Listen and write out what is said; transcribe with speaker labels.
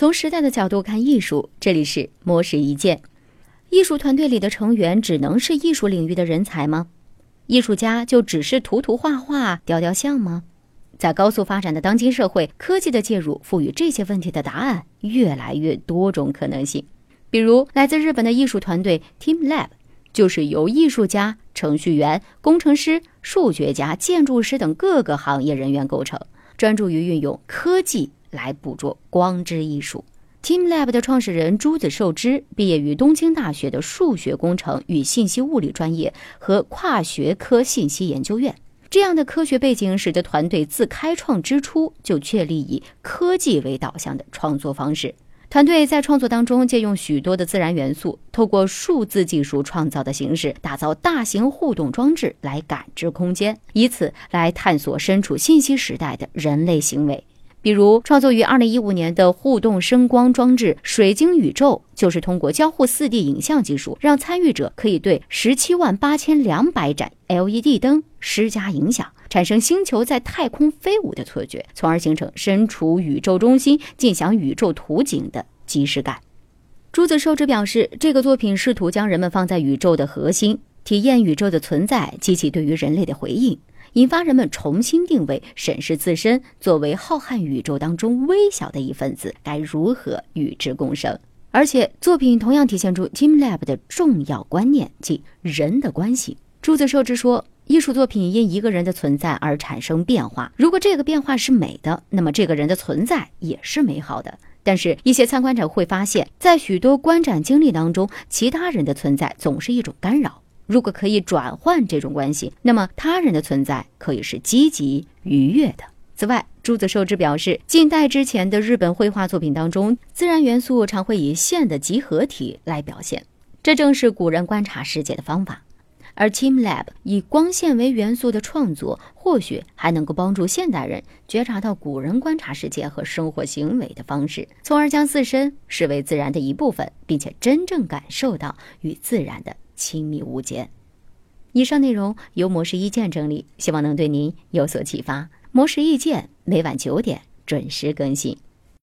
Speaker 1: 从时代的角度看艺术，这里是魔石一见。艺术团队里的成员只能是艺术领域的人才吗？艺术家就只是涂涂画画、雕雕像吗？在高速发展的当今社会，科技的介入赋予这些问题的答案越来越多种可能性。比如，来自日本的艺术团队 Team Lab，就是由艺术家、程序员、工程师、数学家、建筑师等各个行业人员构成，专注于运用科技。来捕捉光之艺术。Team Lab 的创始人朱子寿之毕业于东京大学的数学工程与信息物理专业和跨学科信息研究院。这样的科学背景使得团队自开创之初就确立以科技为导向的创作方式。团队在创作当中借用许多的自然元素，透过数字技术创造的形式，打造大型互动装置来感知空间，以此来探索身处信息时代的人类行为。比如，创作于二零一五年的互动声光装置“水晶宇宙”，就是通过交互四 D 影像技术，让参与者可以对十七万八千两百盏 LED 灯施加影响，产生星球在太空飞舞的错觉，从而形成身处宇宙中心、尽享宇宙图景的即视感。朱子寿之表示，这个作品试图将人们放在宇宙的核心，体验宇宙的存在及其对于人类的回应。引发人们重新定位、审视自身作为浩瀚宇宙当中微小的一份子，该如何与之共生？而且，作品同样体现出 Team Lab 的重要观念，即人的关系。朱子寿之说，艺术作品因一个人的存在而产生变化。如果这个变化是美的，那么这个人的存在也是美好的。但是，一些参观者会发现，在许多观展经历当中，其他人的存在总是一种干扰。如果可以转换这种关系，那么他人的存在可以是积极愉悦的。此外，朱子寿之表示，近代之前的日本绘画作品当中，自然元素常会以线的集合体来表现，这正是古人观察世界的方法。而 Team Lab 以光线为元素的创作，或许还能够帮助现代人觉察到古人观察世界和生活行为的方式，从而将自身视为自然的一部分，并且真正感受到与自然的。亲密无间。以上内容由模式意见整理，希望能对您有所启发。模式意见每晚九点准时更新。